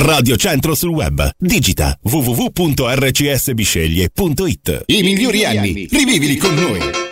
Radio Centro sul web. Digita www.rcsbisceglie.it. I migliori anni, rivivili con noi.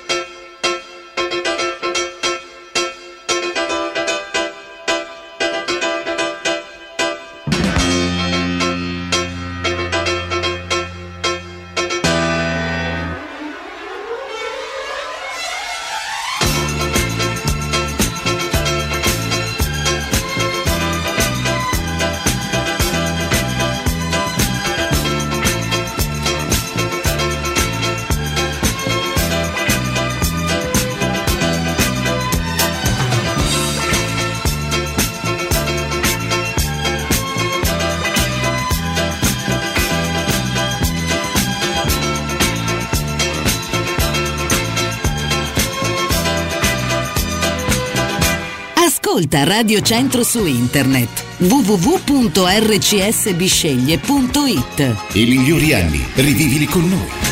Ascolta Radio Centro su internet www.rcsbisceglie.it I migliori anni, rivivili con noi.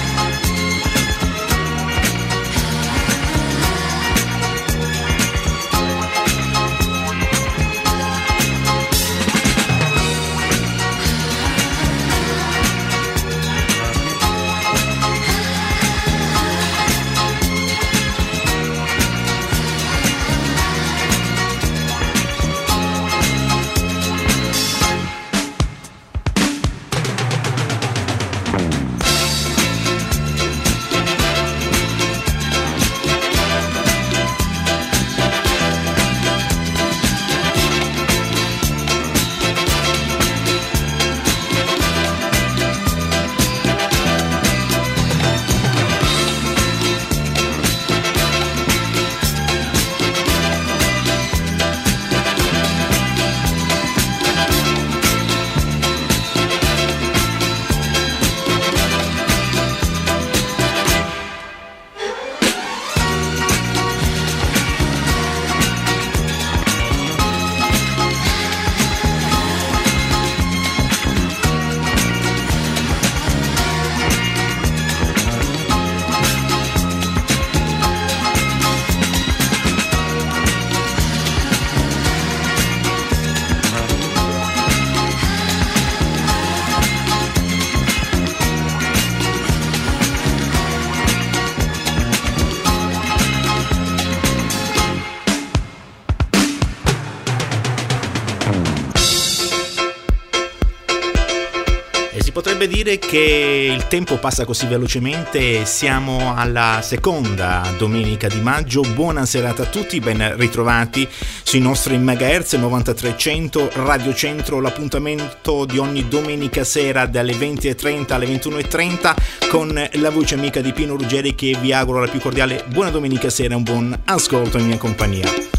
Dire che il tempo passa così velocemente, siamo alla seconda domenica di maggio, buona serata a tutti, ben ritrovati sui nostri megahertz 9300 Radio Centro, l'appuntamento di ogni domenica sera dalle 20.30 alle 21.30 con la voce amica di Pino Ruggeri che vi auguro la più cordiale buona domenica sera e un buon ascolto in mia compagnia.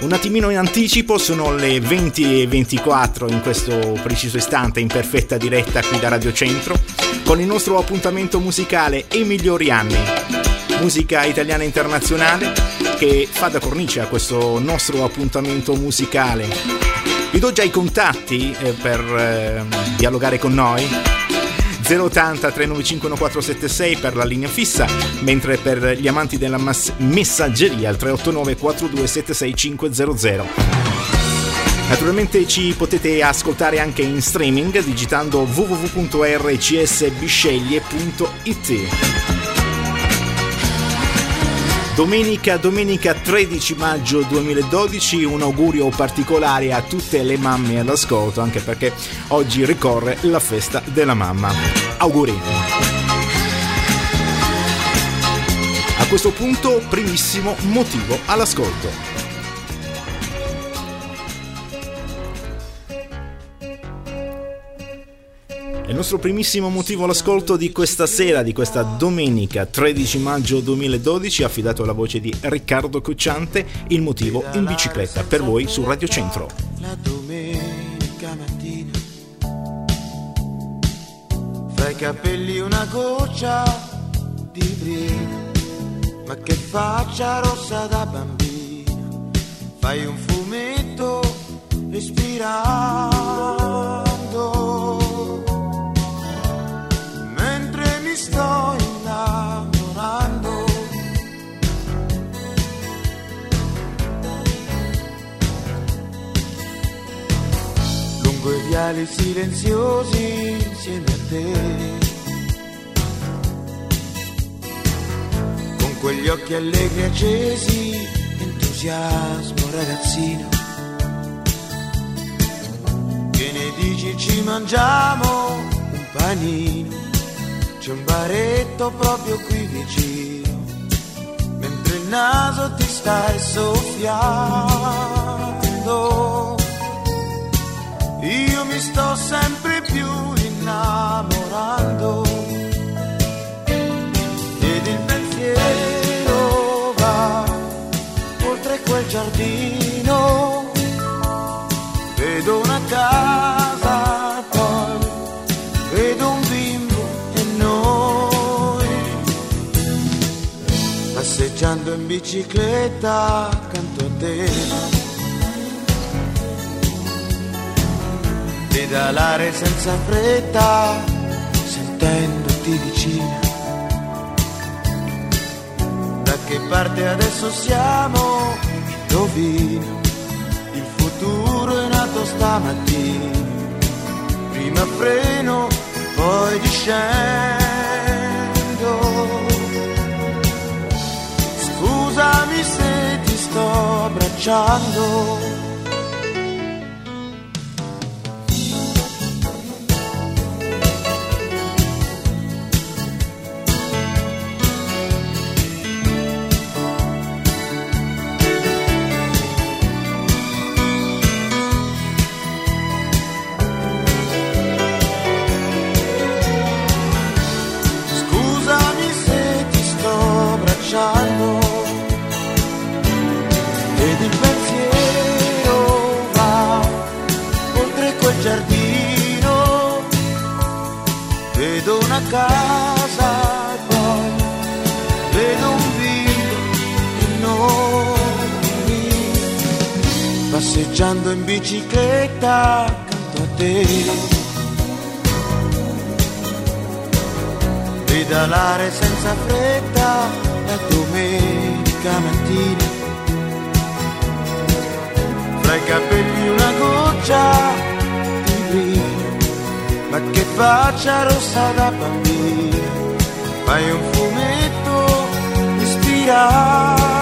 Un attimino in anticipo, sono le 20.24 in questo preciso istante in perfetta diretta qui da Radio Centro con il nostro appuntamento musicale E migliori anni. Musica italiana internazionale che fa da cornice a questo nostro appuntamento musicale. Vi do già i contatti eh, per eh, dialogare con noi 080 395 1476 per la linea fissa, mentre per gli amanti della mas- messaggeria il 389 4276 500. Naturalmente ci potete ascoltare anche in streaming digitando www.rcsbisceglie.it. Domenica, domenica 13 maggio 2012, un augurio particolare a tutte le mamme all'ascolto, anche perché oggi ricorre la festa della mamma. Auguri! A questo punto, primissimo motivo all'ascolto. Il nostro primissimo motivo all'ascolto di questa sera, di questa domenica 13 maggio 2012, affidato alla voce di Riccardo Cocciante, il motivo in bicicletta per voi su Radio Centro. La domenica mattina fra i capelli una goccia di brina, ma che faccia rossa da bambina, fai un fumetto respirando. Viali silenziosi insieme a te. Con quegli occhi allegri accesi, entusiasmo ragazzino. Che ne dici ci mangiamo un panino, c'è un baretto proprio qui vicino, mentre il naso ti stai soffiando. Io mi sto sempre più innamorando ed il pensiero va oltre quel giardino. Vedo una casa, poi vedo un bimbo e noi passeggiando in bicicletta accanto a te. Pedalare senza fretta, sentendoti vicina. Da che parte adesso siamo? Indovino, il futuro è nato stamattina. Prima freno, poi discendo. Scusami se ti sto abbracciando casa e poi vedo un bimbo e noi. Passeggiando in bicicletta accanto a te. Pedalare senza fretta la domenica mattina. Fra i capelli una goccia ma che faccia rossa da bambina, fai un fumetto ispirato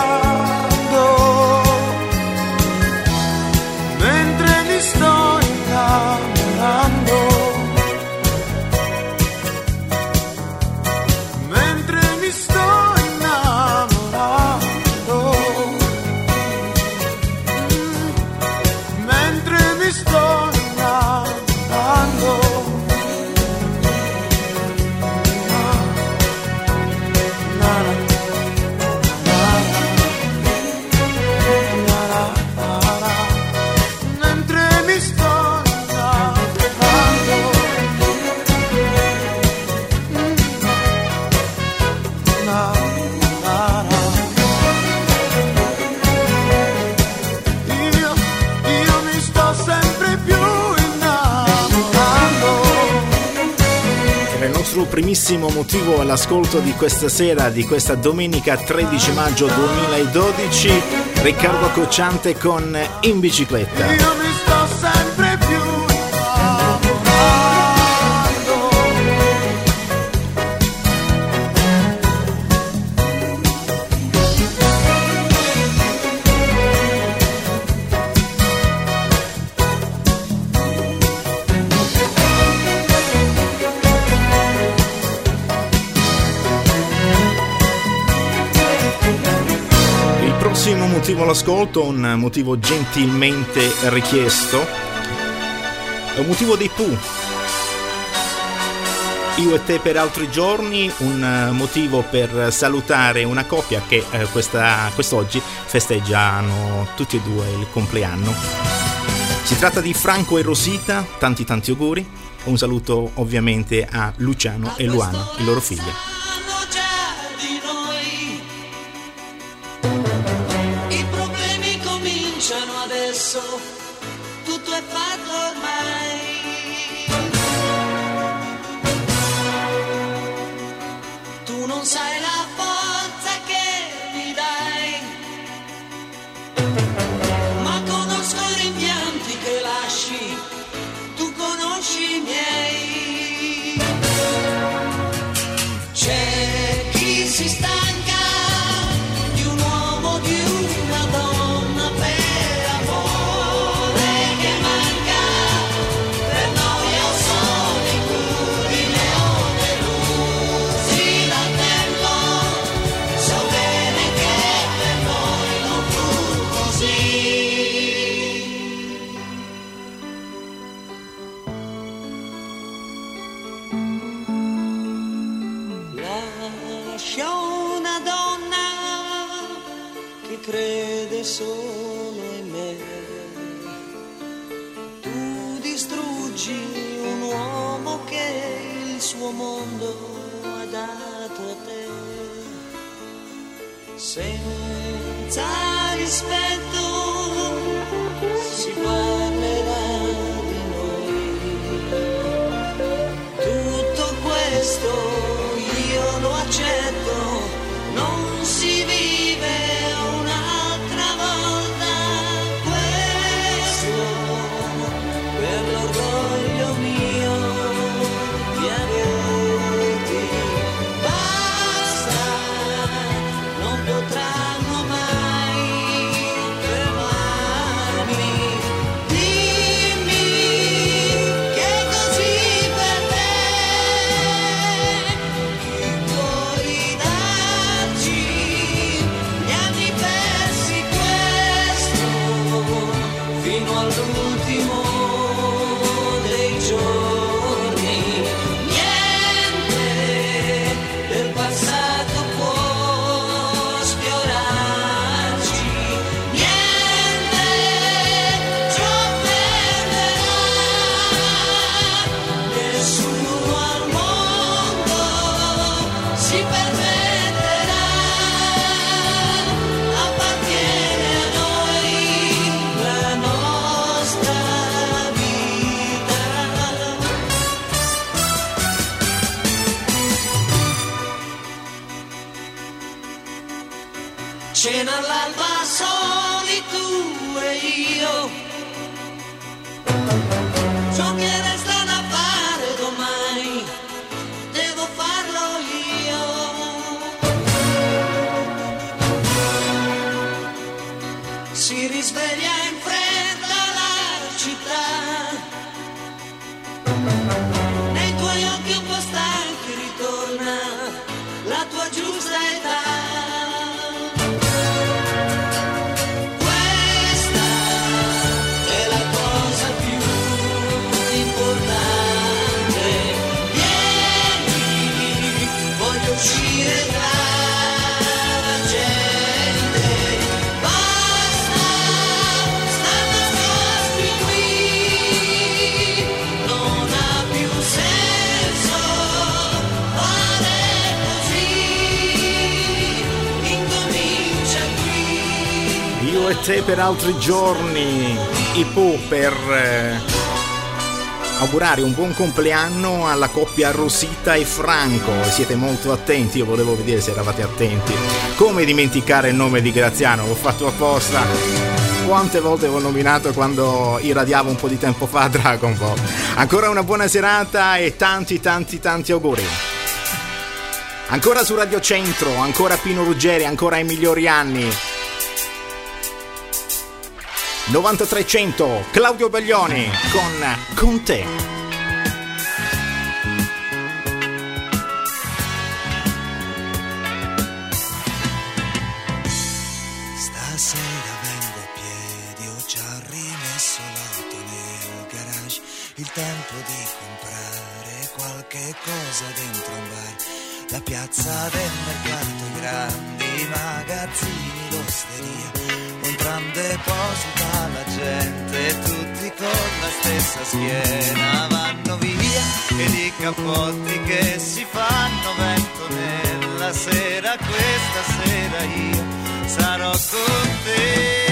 primissimo motivo all'ascolto di questa sera, di questa domenica 13 maggio 2012, Riccardo Cocciante con In bicicletta. Motivo l'ascolto, un motivo gentilmente richiesto. È un motivo dei Pooh. Io e te per altri giorni, un motivo per salutare una coppia che eh, questa, quest'oggi festeggiano tutti e due il compleanno. Si tratta di Franco e Rosita, tanti tanti auguri. Un saluto ovviamente a Luciano e Luana, i loro figli. te per cominciano adesso, tutto è fatto ormai. Altri giorni, i Pooh per eh, augurare un buon compleanno alla coppia Rosita e Franco. Siete molto attenti, io volevo vedere se eravate attenti. Come dimenticare il nome di Graziano? L'ho fatto apposta. Quante volte l'ho nominato quando irradiavo un po' di tempo fa Dragon Ball. Ancora una buona serata e tanti tanti tanti auguri. Ancora su Radio Centro, ancora Pino Ruggeri, ancora i migliori anni. 9300 Claudio Baglioni con Con te. Cosa dentro un bar. La piazza del mercato, grandi magazzini d'osteria gran deposita la gente, tutti con la stessa schiena vanno via e di cappotti che si fanno vento nella sera, questa sera io sarò con te.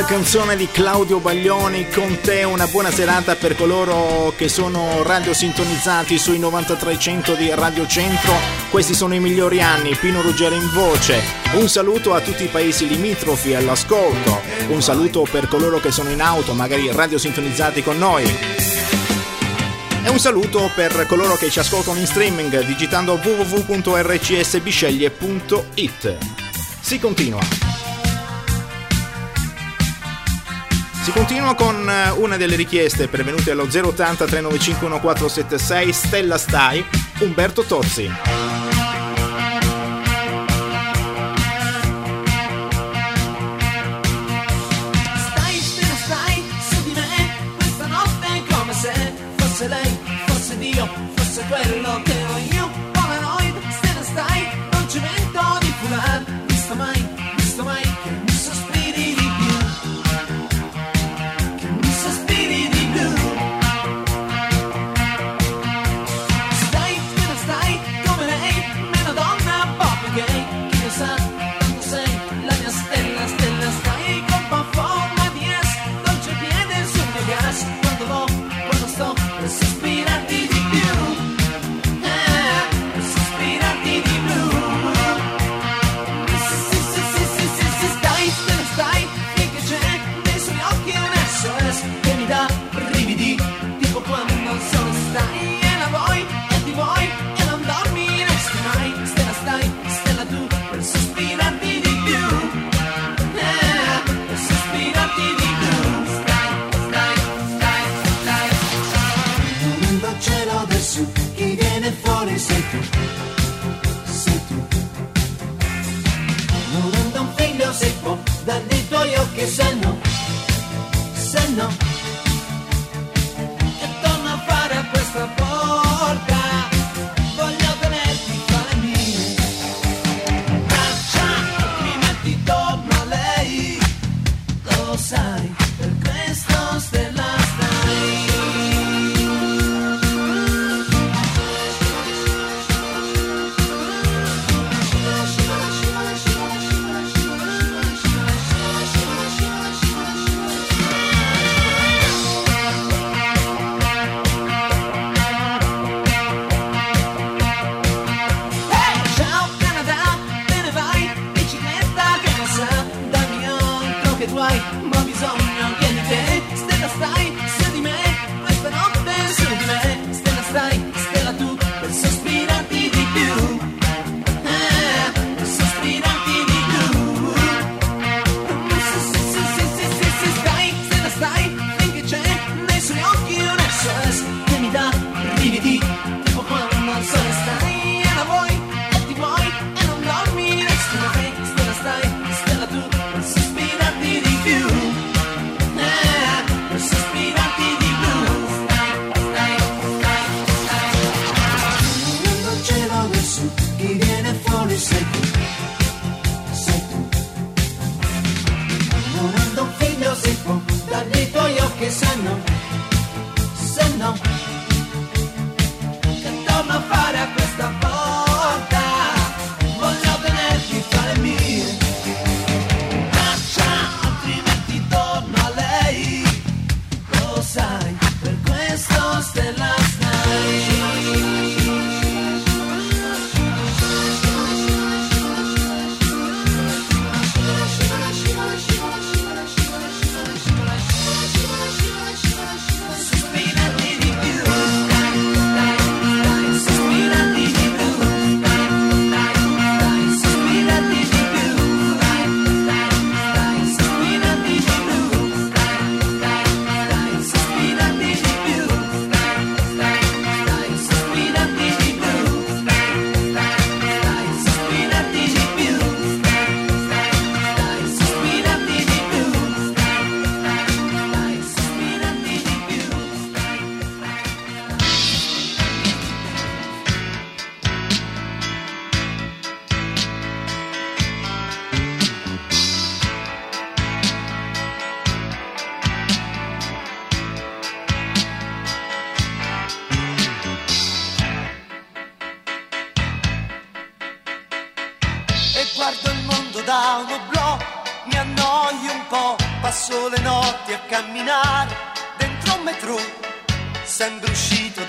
la canzone di Claudio Baglioni con te. Una buona serata per coloro che sono radio sintonizzati sui 9300 di Radio 100 questi sono i migliori anni. Pino Ruggero in voce. Un saluto a tutti i paesi limitrofi all'ascolto. Un saluto per coloro che sono in auto magari radio sintonizzati con noi. E un saluto per coloro che ci ascoltano in streaming digitando www.rcsbisceglie.it Si continua. Si continua con eh, una delle richieste pervenute allo 080 395 1476 Stella Stai, Umberto Tozzi. sign.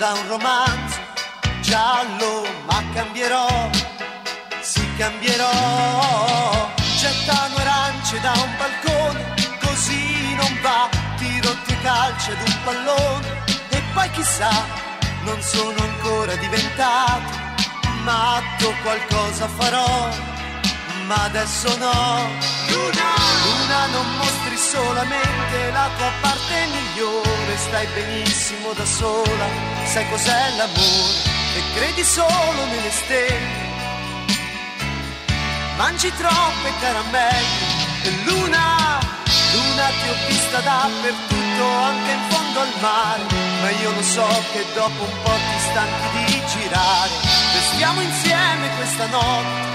Da un romanzo giallo, ma cambierò, sì cambierò. Gettano arance da un balcone, così non va, tiro ti calcio ad un pallone e poi chissà, non sono ancora diventato matto, qualcosa farò, ma adesso no. Luna, Luna non mostri solamente la tua parte migliore, stai benissimo da sola, sai cos'è l'amore e credi solo nelle stelle. Mangi troppe caramelle e Luna, Luna ti ho vista dappertutto, anche in fondo al mare, ma io lo so che dopo un po' ti stanchi di girare, restiamo insieme questa notte.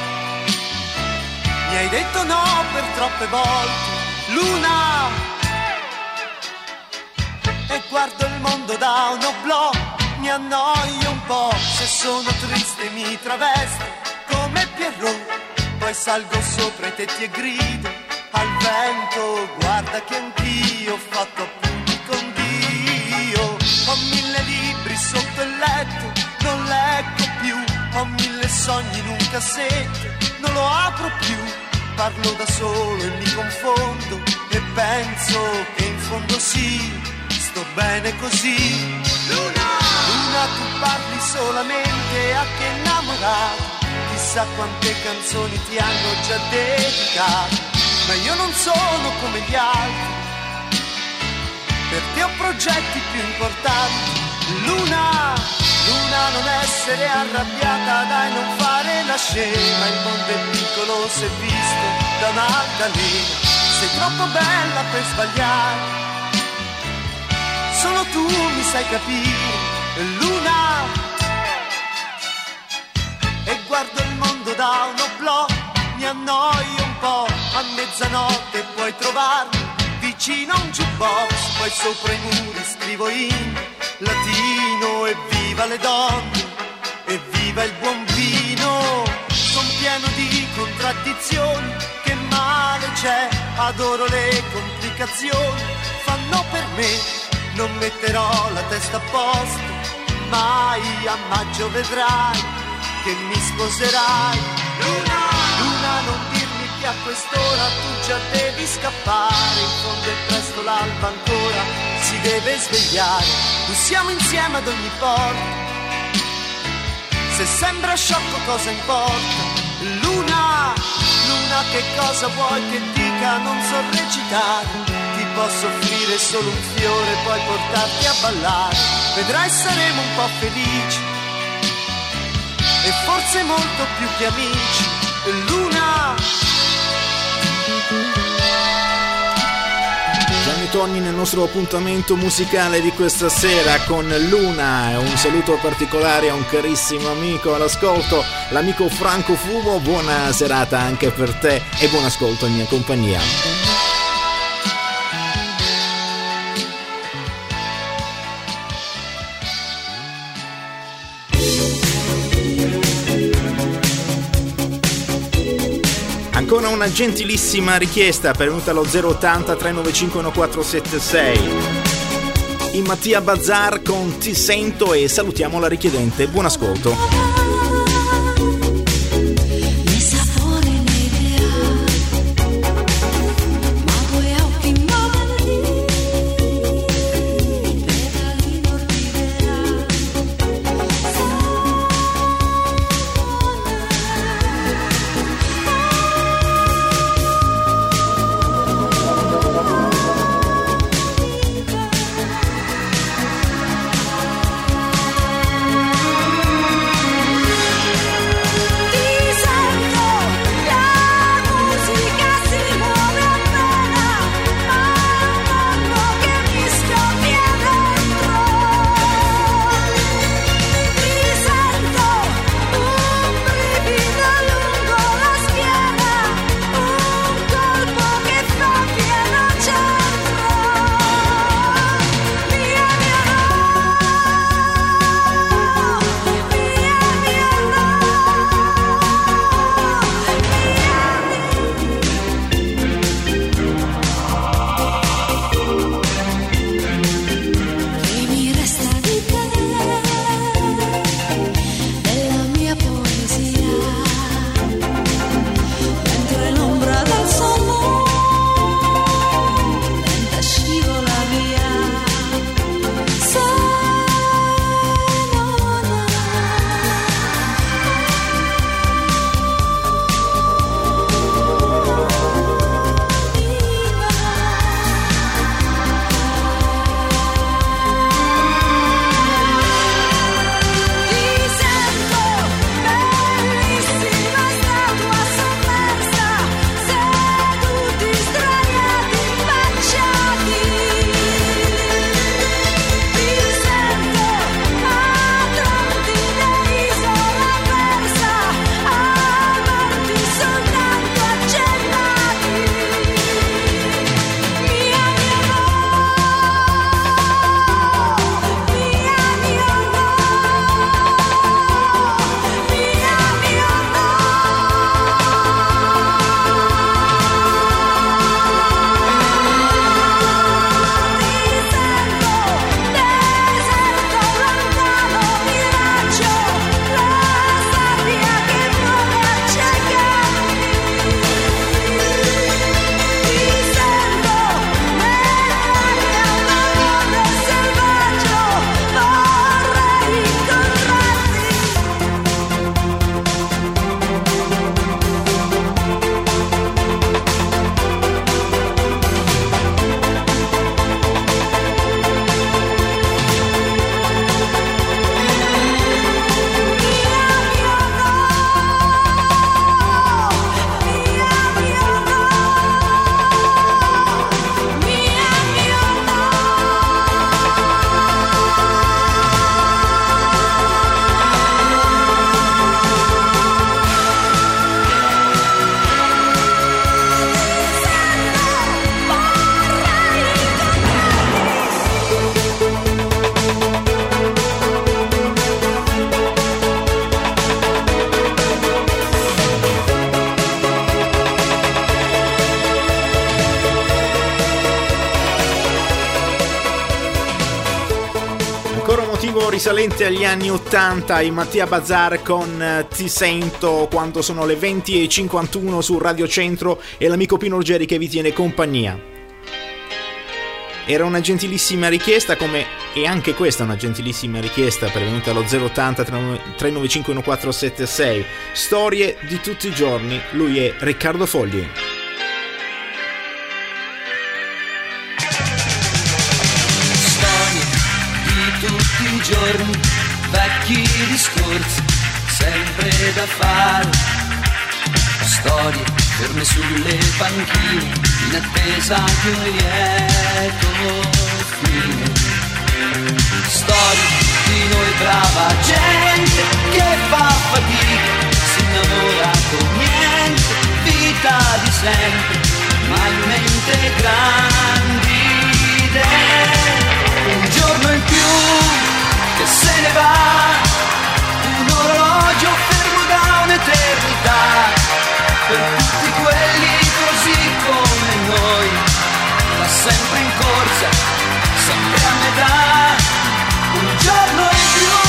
Mi hai detto no per troppe volte, Luna, e guardo il mondo da un oblò, mi annoio un po', se sono triste mi travesto. Come Pierrot, poi salgo sopra i tetti e grido. Al vento, guarda che anch'io ho fatto appunti con Dio, ho mille libri sotto il letto, non leggo ho mille sogni in un cassetto, non lo apro più, parlo da solo e mi confondo e penso che in fondo sì, sto bene così. Luna, Luna tu parli solamente a che innamorato, chissà quante canzoni ti hanno già dedicato, ma io non sono come gli altri, per te ho progetti più importanti. Luna, Luna non essere arrabbiata, dai non fare la scema, il mondo è piccolo se visto da un'altalena, sei troppo bella per sbagliare. Solo tu mi sai capire, luna. E guardo il mondo da un oblò, mi annoio un po', a mezzanotte puoi trovarmi vicino a un jukebox, poi sopra i muri scrivo in latino e viva le donne, e viva il buon vino, son pieno di contraddizioni, che male c'è, adoro le complicazioni, fanno per me non metterò la testa a posto, mai a maggio vedrai che mi sposerai. Luna, Luna, non dirmi che a quest'ora tu già devi scappare, in fondo è presto l'alba ancora, deve svegliare, noi siamo insieme ad ogni porta. Se sembra sciocco cosa importa? Luna, Luna che cosa vuoi che dica? Non so recitare posso offrire solo un fiore poi portarti a ballare. Vedrai saremo un po' felici e forse molto più che amici. Luna. Gianni Tonni nel nostro appuntamento musicale di questa sera con Luna. Un saluto particolare a un carissimo amico all'ascolto, l'amico Franco Fumo. Buona serata anche per te e buon ascolto in mia compagnia. Ancora una gentilissima richiesta pervenuta allo 080 395 1476. In Mattia Bazar con Ti sento e salutiamo la richiedente. Buon ascolto. Risalente agli anni 80 in Mattia Bazar con eh, Ti sento quando sono le 20.51 su Radio Centro e l'amico Pino Ruggeri che vi tiene compagnia. Era una gentilissima richiesta come e anche questa è una gentilissima richiesta pervenuta allo 080 395 1476 Storie di tutti i giorni, lui è Riccardo Fogli. Vecchi discorsi, sempre da fare. Storie ferme sulle panchine, in attesa di un lieto fine. Storie di noi brava gente che fa fatica, si innamora con niente, vita di sempre, ma in mente grandi idee. Un giorno in più che se ne va, un orologio fermo da un'eternità, per tutti quelli così come noi, va sempre in corsa, sempre a metà, un giorno in più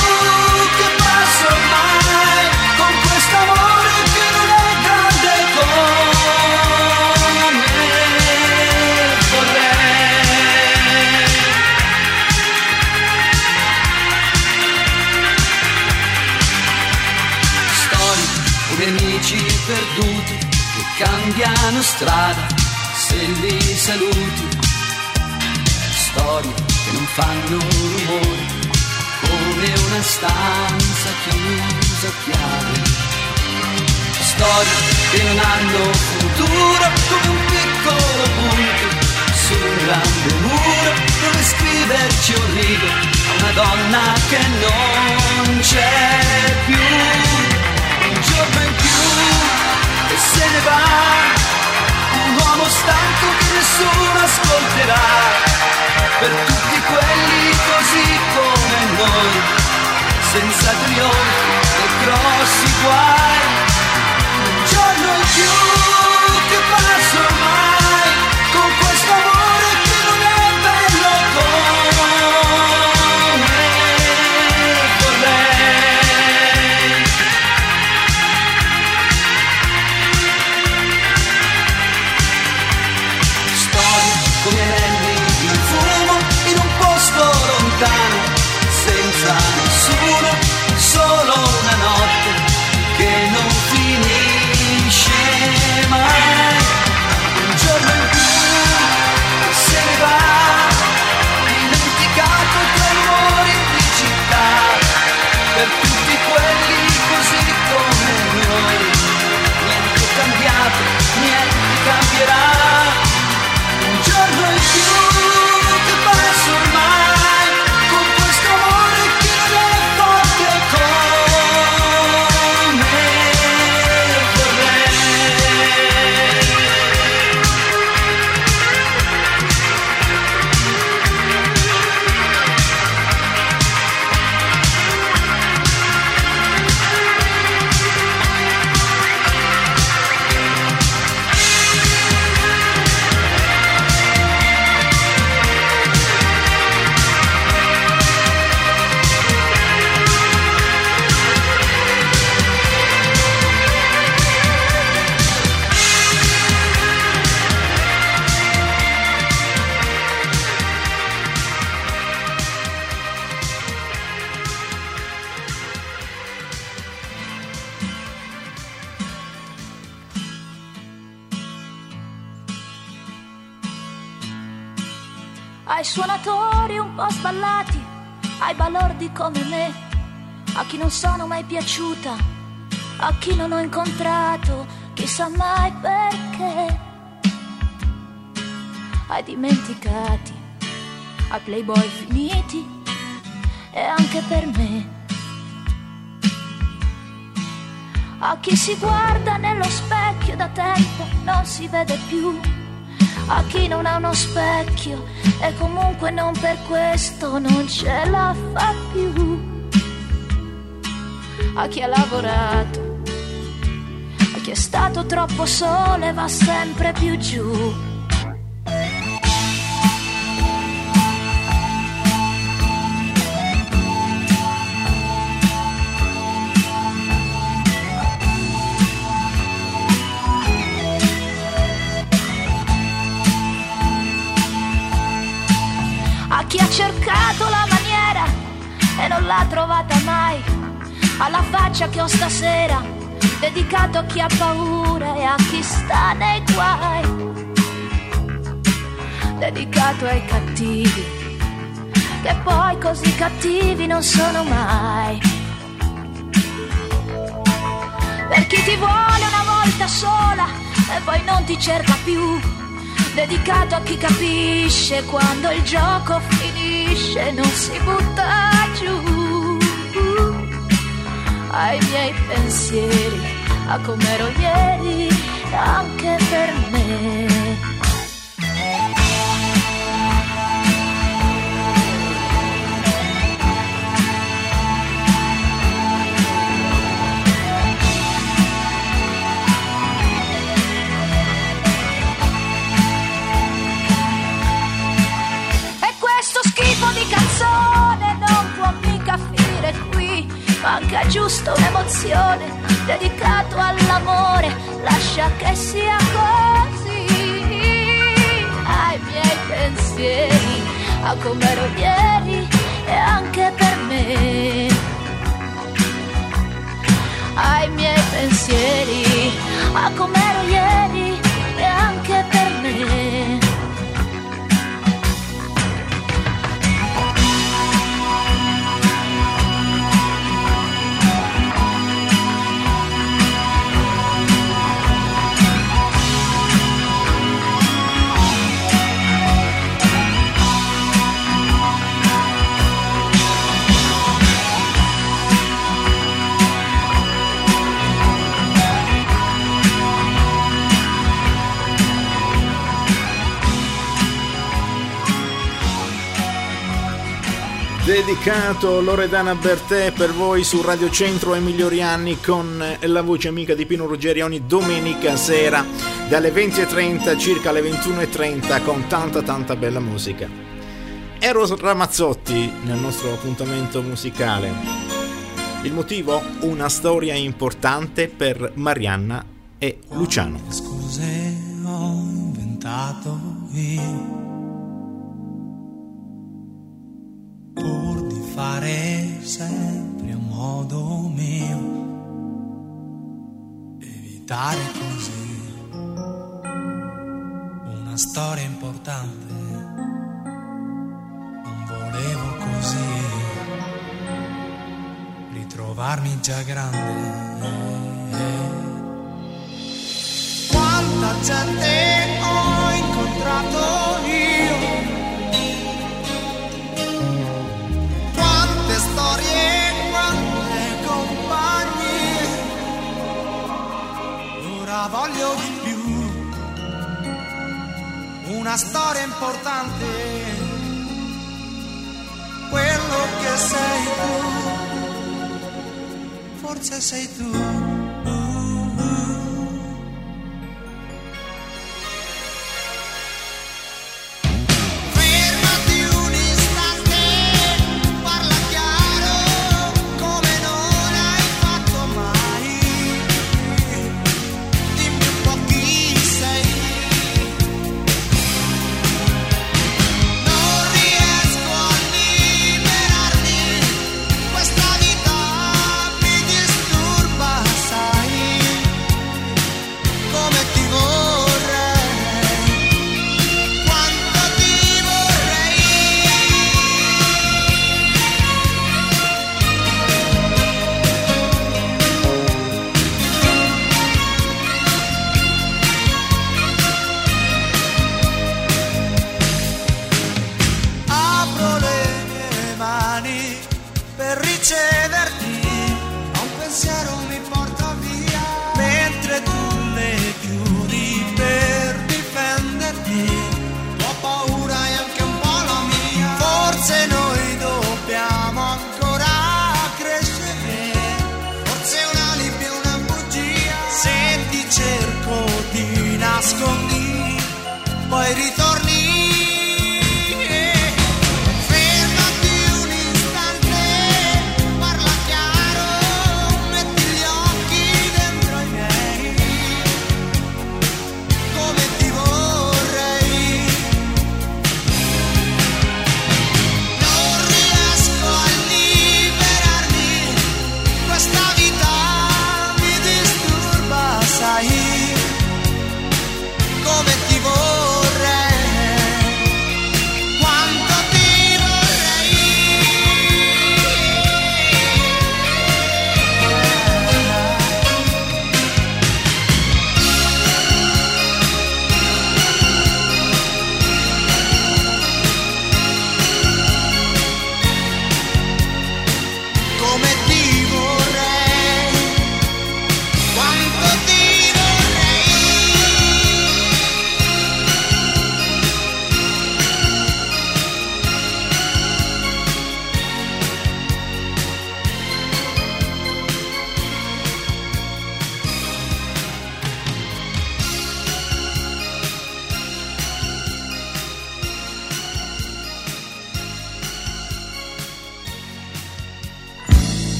cambiano strada se li saluti. Storie che non fanno rumore come una stanza chiusa a chiave. Storie che non hanno futuro come un piccolo punto su un grande muro dove scriverci un rigo a una donna che non c'è più un giorno in più e se ne va, un uomo stanco che nessuno ascolterà, per tutti quelli così come noi, senza trionfi e grossi guai, un giorno in più ai suonatori un po' sballati, ai balordi come me, a chi non sono mai piaciuta, a chi non ho incontrato, chissà mai perché, ai dimenticati, ai playboy finiti e anche per me. A chi si guarda nello specchio da tempo non si vede più a chi non ha uno specchio e comunque non per questo non ce la fa più. A chi ha lavorato, a chi è stato troppo sole va sempre più giù. L'ha trovata mai, alla faccia che ho stasera, dedicato a chi ha paura e a chi sta nei guai, dedicato ai cattivi, che poi così cattivi non sono mai. Per chi ti vuole una volta sola e poi non ti cerca più dedicato a chi capisce quando il gioco finisce, non si butta giù. Ai miei pensieri, a com'ero ieri, anche per me. Manca giusto un'emozione dedicato all'amore, lascia che sia così. Ai miei pensieri, a come ero ieri dedicato Loredana Bertè per voi su Radio Centro Emilio Rianni con la voce amica di Pino Ruggeri ogni domenica sera dalle 20.30 circa alle 21.30 con tanta tanta bella musica. Ero Ramazzotti nel nostro appuntamento musicale. Il motivo? Una storia importante per Marianna e Luciano. Scuse ho inventato io di fare sempre a modo mio, evitare così una storia importante. Non volevo così ritrovarmi già grande. Quanta gente ho incontrato Voglio di più, una storia importante. Quello che sei tu, forse sei tu.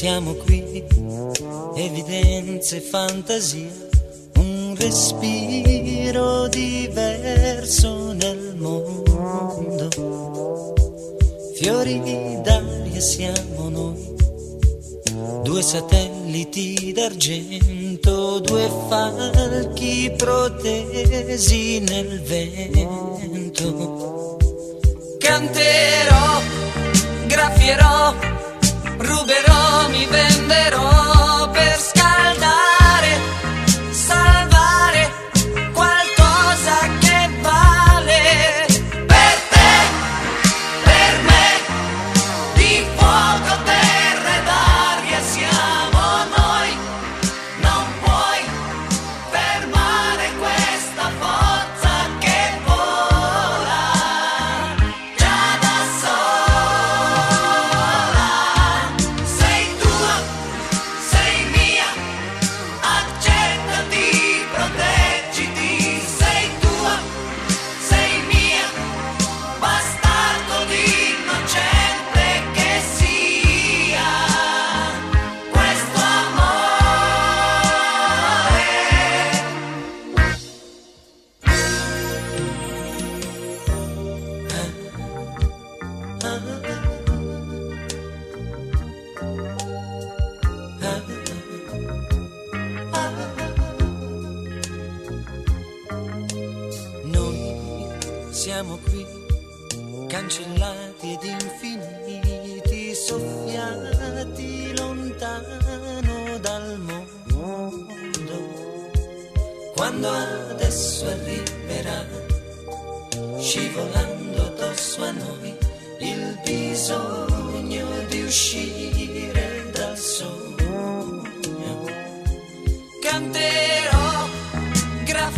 Siamo qui, evidenze e fantasia, un respiro diverso nel mondo. Fiori d'aria siamo noi, due satelliti d'argento, due falchi protesi nel vento. Canterò, graffierò, ruberò, mi venderò per scaldare,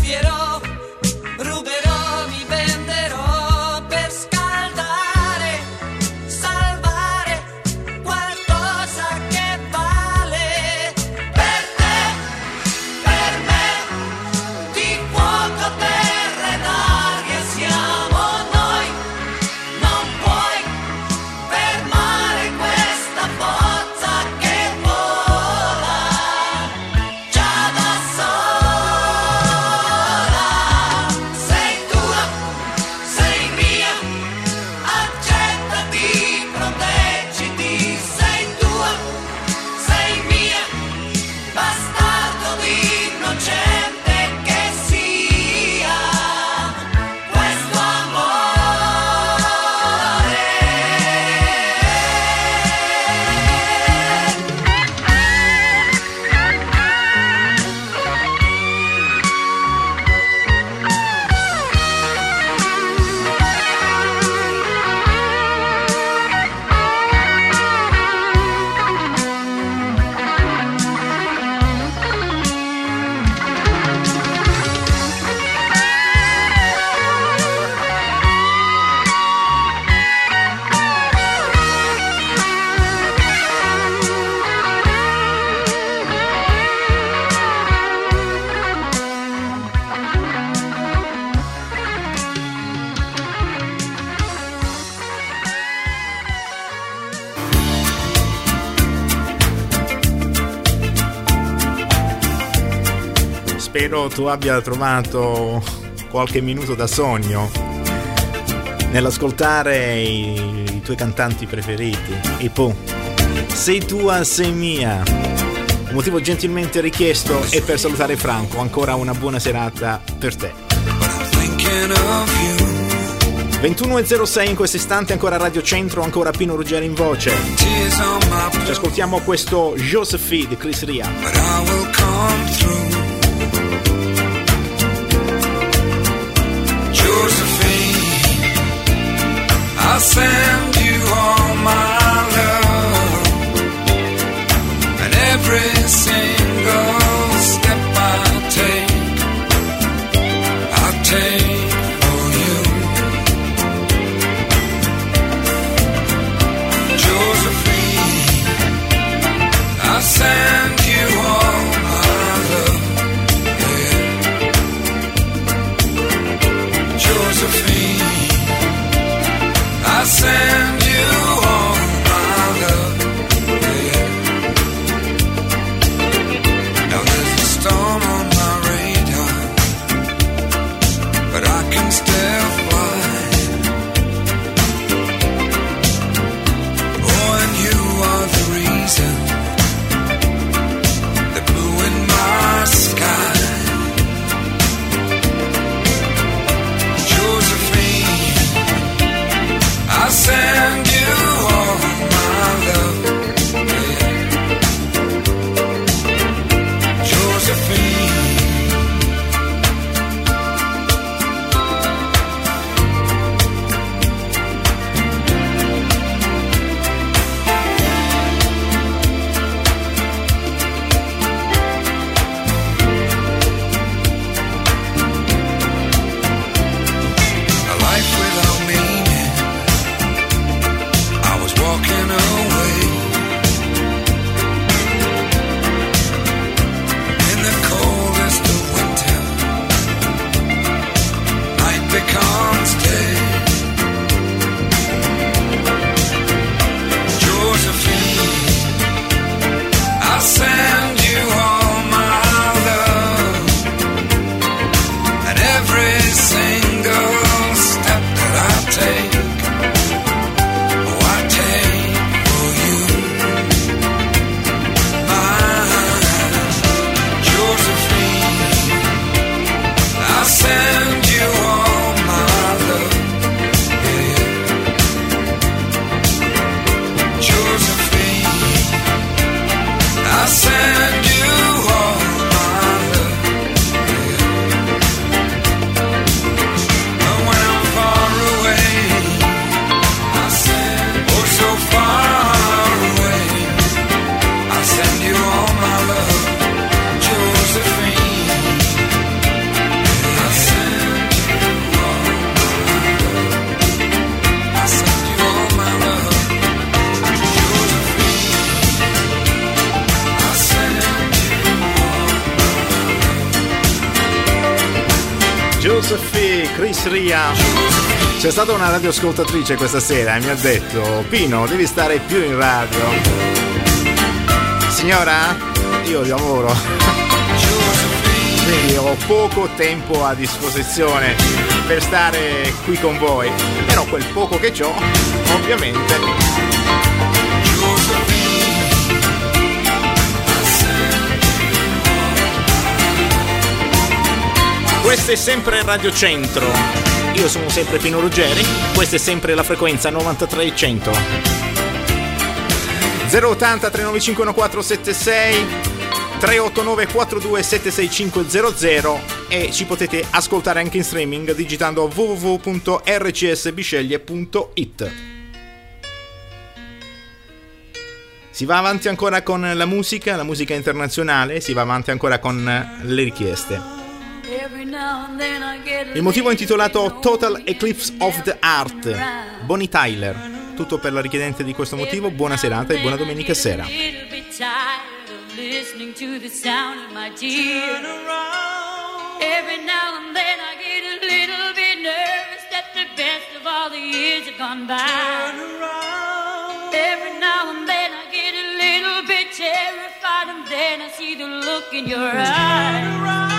graffierò, tu abbia trovato qualche minuto da sogno nell'ascoltare i, i tuoi cantanti preferiti. I Pooh. Sei tua, sei mia. Un motivo gentilmente richiesto e per salutare Franco, ancora una buona serata per te. Thinking of you, 21.06 in questo istante, ancora Radio Centro, ancora Pino Ruggeri in voce. Ci ascoltiamo questo Josephine di Chris Ria. I'll Ria. C'è stata una radioascoltatrice questa sera e mi ha detto: Pino, devi stare più in radio. Signora, io lavoro. Quindi ho poco tempo a disposizione per stare qui con voi. Però quel poco che ho, ovviamente. Questo è sempre Radio Centro. Io sono sempre Pino Ruggeri, questa è sempre la frequenza 9300. 080 395 1476 389 42 76500 e ci potete ascoltare anche in streaming digitando www.rcsbisceglie.it. Si va avanti ancora con la musica, la musica internazionale, si va avanti ancora con le richieste. Il motivo è intitolato Total Eclipse of the Heart, Bonnie Tyler. Tutto per la richiedente di questo motivo, buona serata e buona domenica sera. listening to the sound of my tears. Every now and then I get a little bit nervous that the best of all the years have gone by. Every now and then I get a little bit terrified, and then I see the look in your eyes.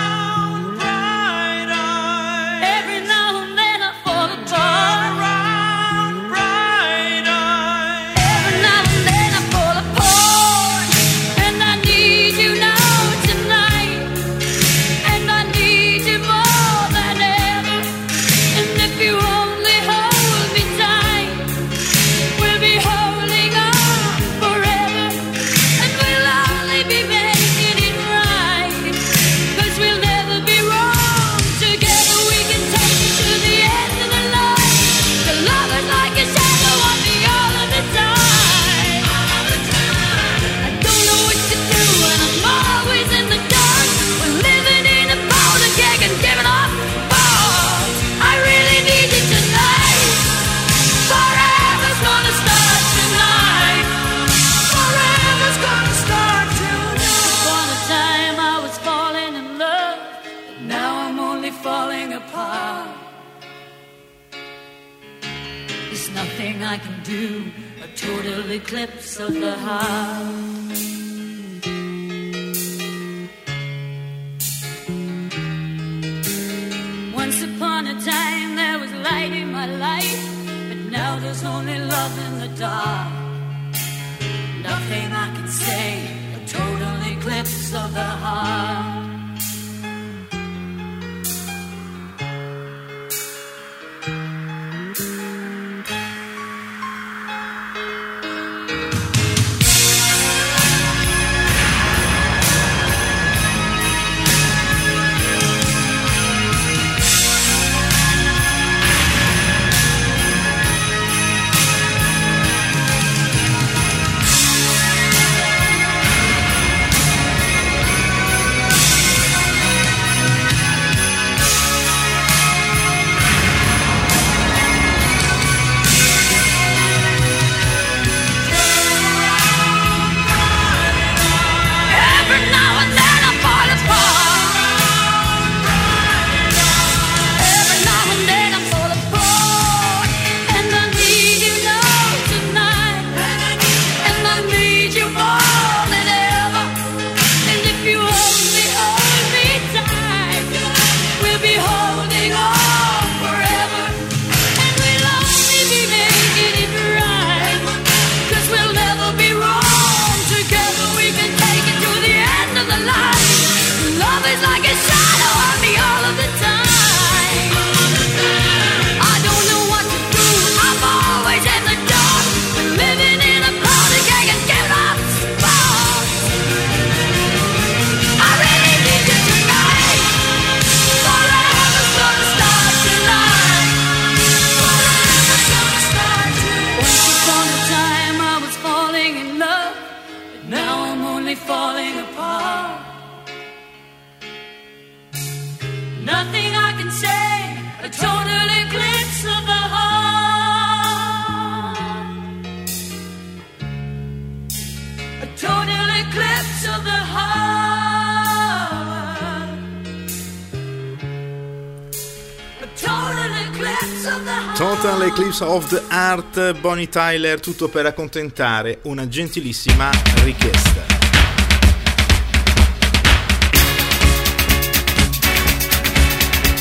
Eclipse of the Heart, Bonnie Tyler, tutto per accontentare una gentilissima richiesta.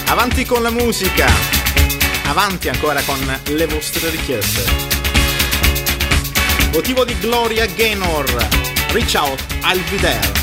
Avanti con la musica, avanti ancora con le vostre richieste. Motivo di Gloria Gaynor, Reach Out, I'll Be.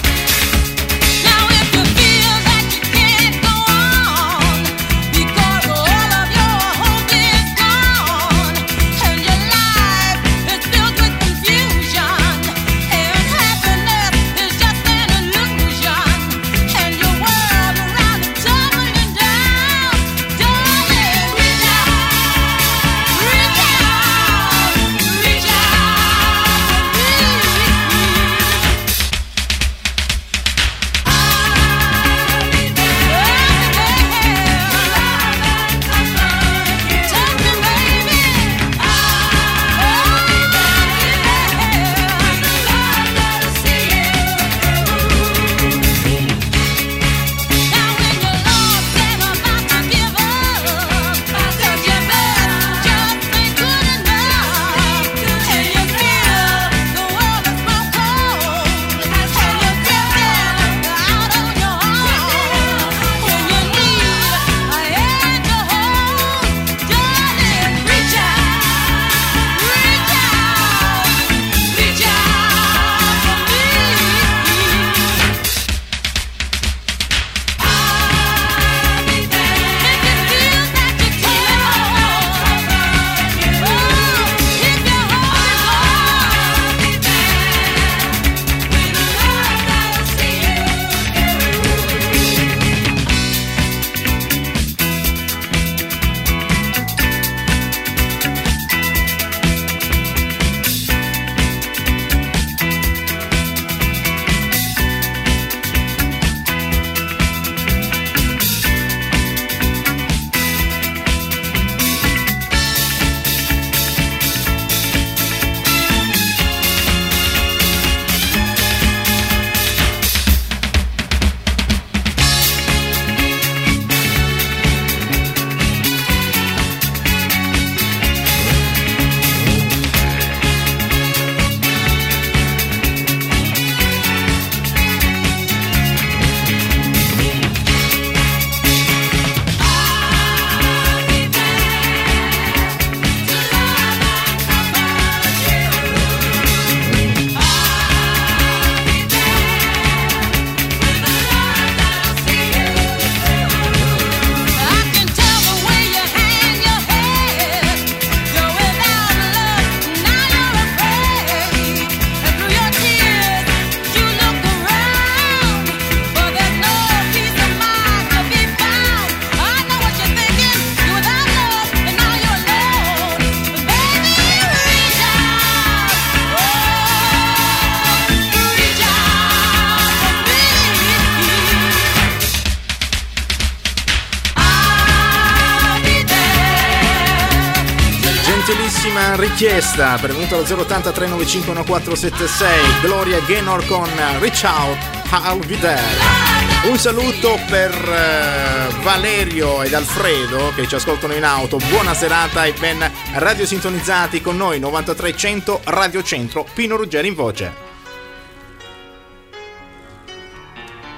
Richiesta pervenuta allo 080 395 1476 Gloria Gaynor con Reach Out I'll Be There. Un saluto per uh, Valerio ed Alfredo che ci ascoltano in auto. Buona serata e ben radiosintonizzati con noi 9300 Radio Centro Pino Ruggeri in voce.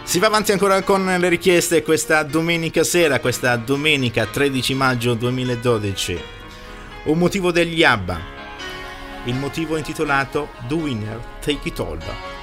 Si va avanti ancora con le richieste questa domenica sera, questa domenica 13 maggio 2012 un motivo degli ABBA. Il motivo intitolato The Winner Take It All.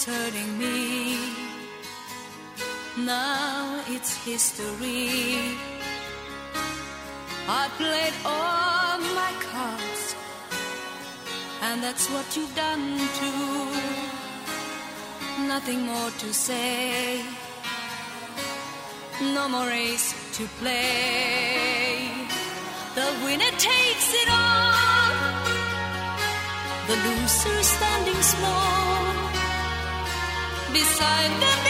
It's hurting me. Now it's history. I played all my cards, and that's what you've done too. Nothing more to say, no more race to play. The winner takes it all, the loser standing small beside the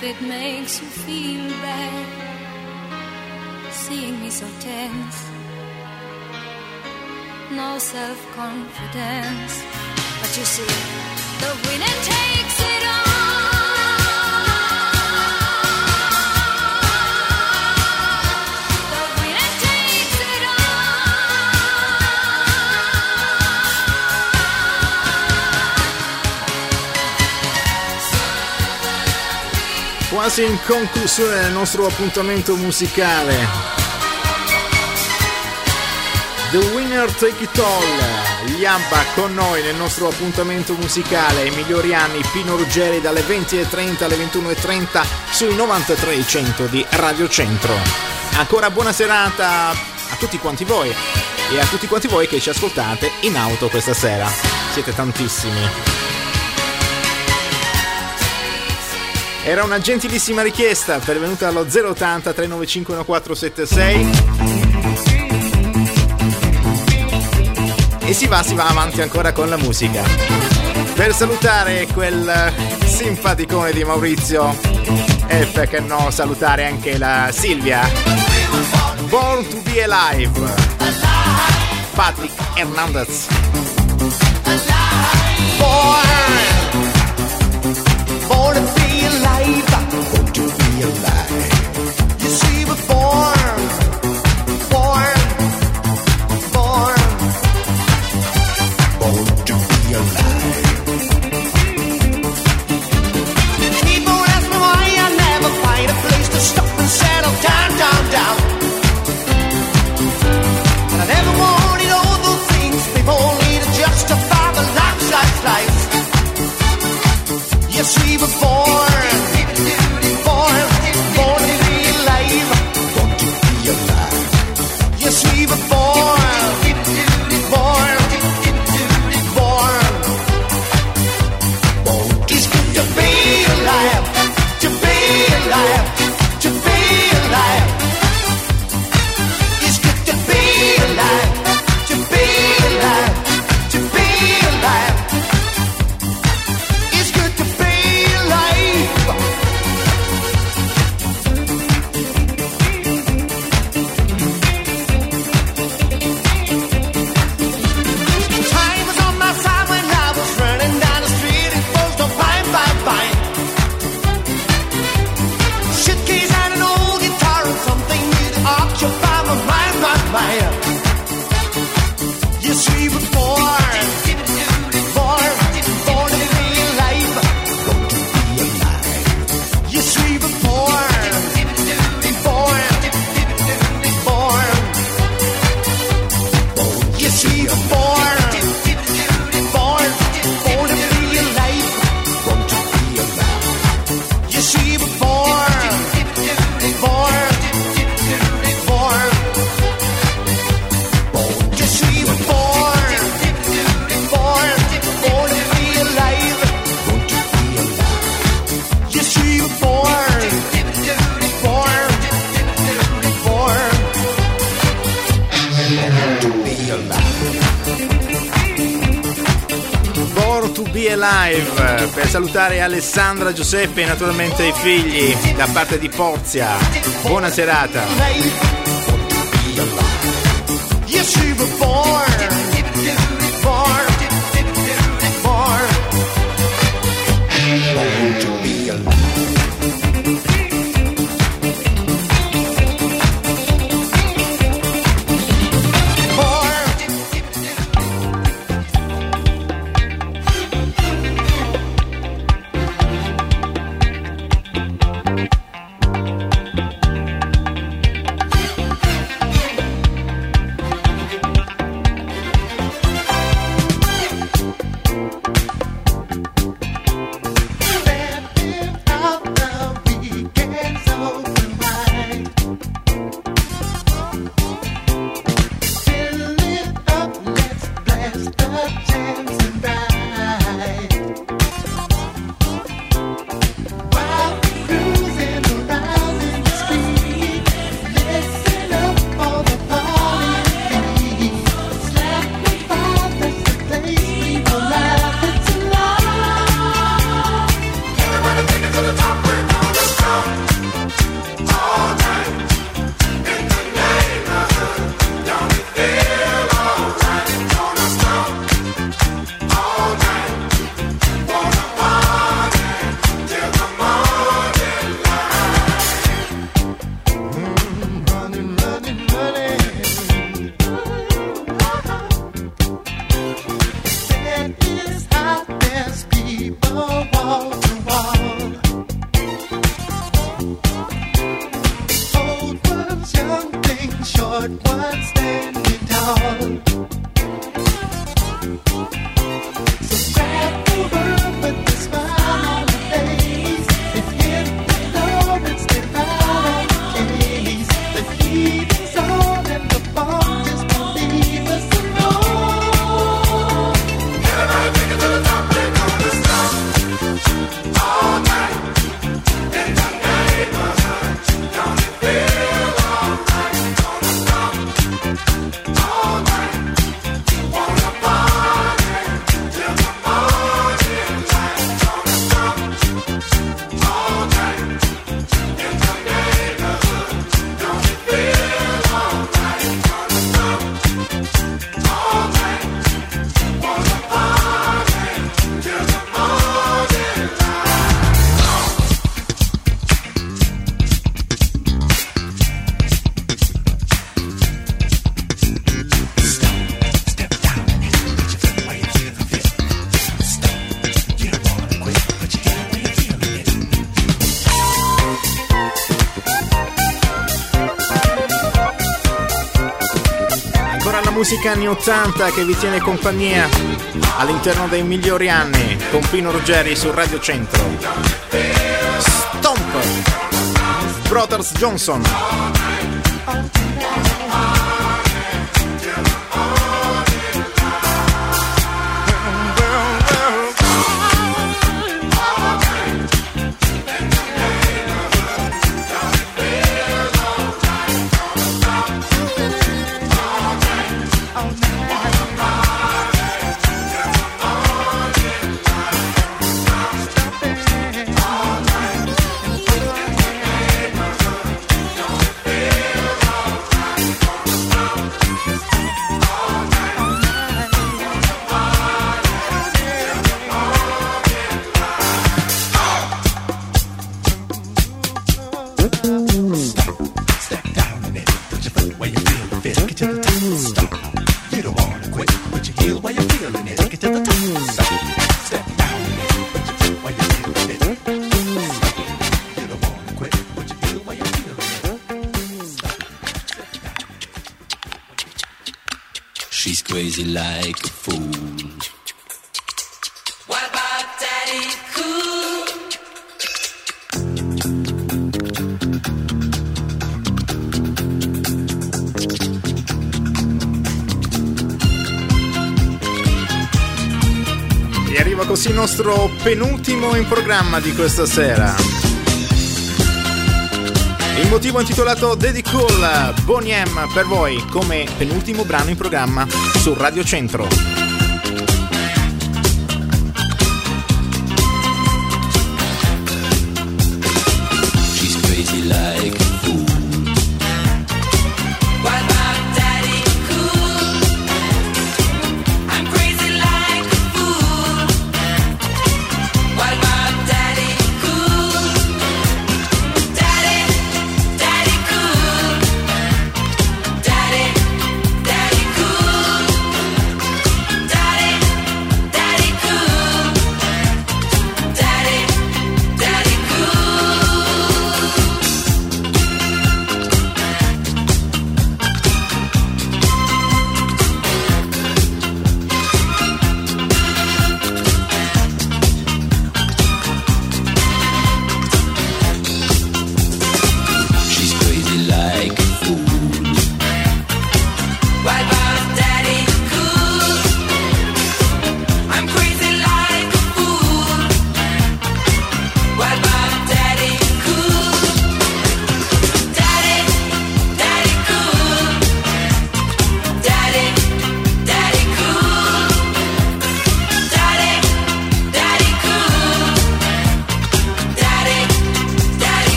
If it makes you feel bad, seeing me so tense, no self confidence. But you see, the winning takes Quasi in conclusione del nostro appuntamento musicale. The Winner Take It All, gli ABBA con noi nel nostro appuntamento musicale, i migliori anni, Pino Ruggeri dalle 20.30 alle 21.30 sui 93.100 di Radio Centro. Ancora buona serata a tutti quanti voi e a tutti quanti voi che ci ascoltate in auto questa sera. Siete tantissimi. Era una gentilissima richiesta pervenuta allo 080 395 1476 e si va, si va avanti ancora con la musica. Per salutare quel simpaticone di Maurizio e perché no salutare anche la Silvia. Born to be alive. Patrick Hernandez. Born, Alessandra, Giuseppe e naturalmente i figli da parte di Porzia. Buona serata. musica anni 80 che vi tiene compagnia all'interno dei migliori anni con Pino Ruggeri su Radio Centro. Stomp Brothers Johnson nostro penultimo in programma di questa sera. Il motivo intitolato Daddy Cool Boniem per voi come penultimo brano in programma su Radio Centro. like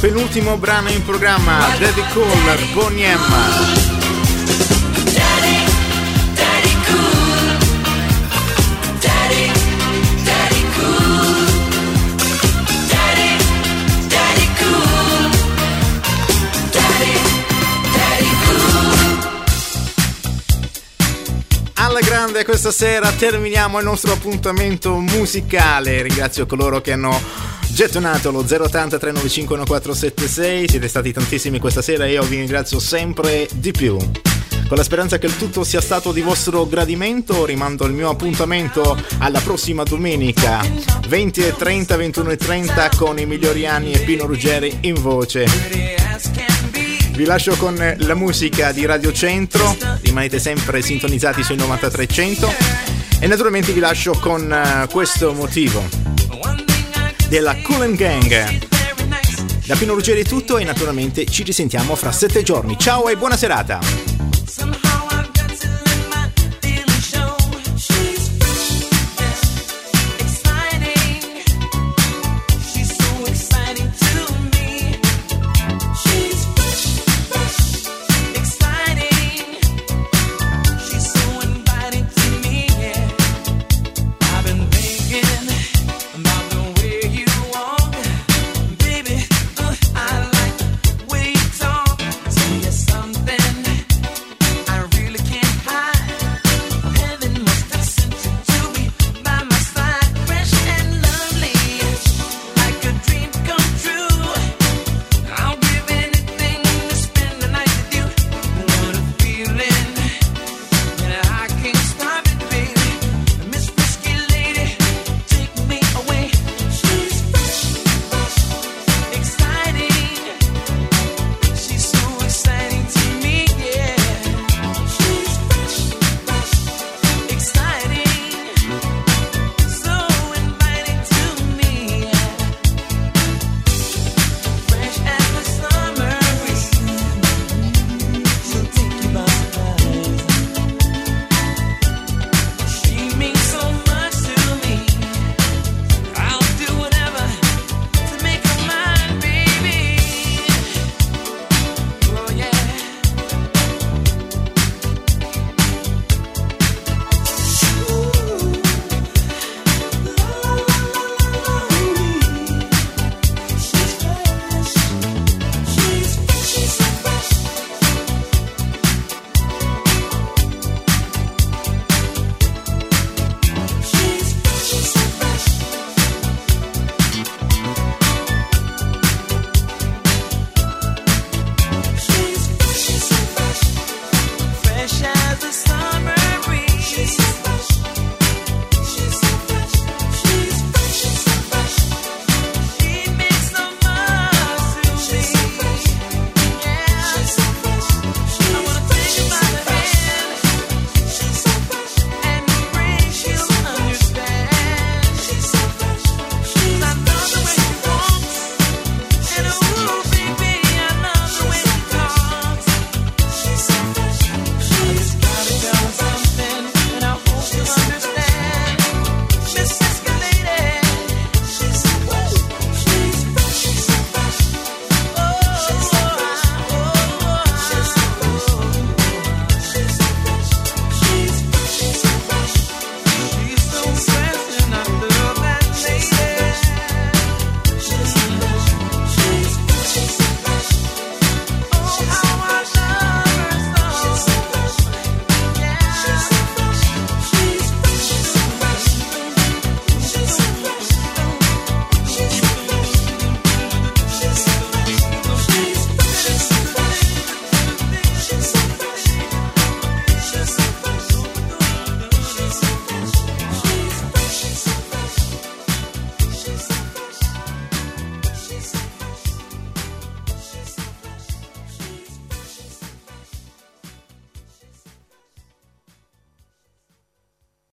penultimo brano in programma, Daddy Cool, Bonnie M. Grande questa sera terminiamo il nostro appuntamento musicale. Ringrazio coloro che hanno gettonato lo 080 395 1476. Siete stati tantissimi questa sera e io vi ringrazio sempre di più. Con la speranza che il tutto sia stato di vostro gradimento, rimando il mio appuntamento alla prossima domenica 20 e 30, 21 e 30 con i migliori anni e Pino Ruggeri in voce. Vi lascio con la musica di Radio Centro, rimanete sempre sintonizzati sui 9300 e naturalmente vi lascio con eh, questo motivo della Cool Gang. Da Pino Ruggeri è tutto e naturalmente ci risentiamo fra sette giorni. Ciao e buona serata!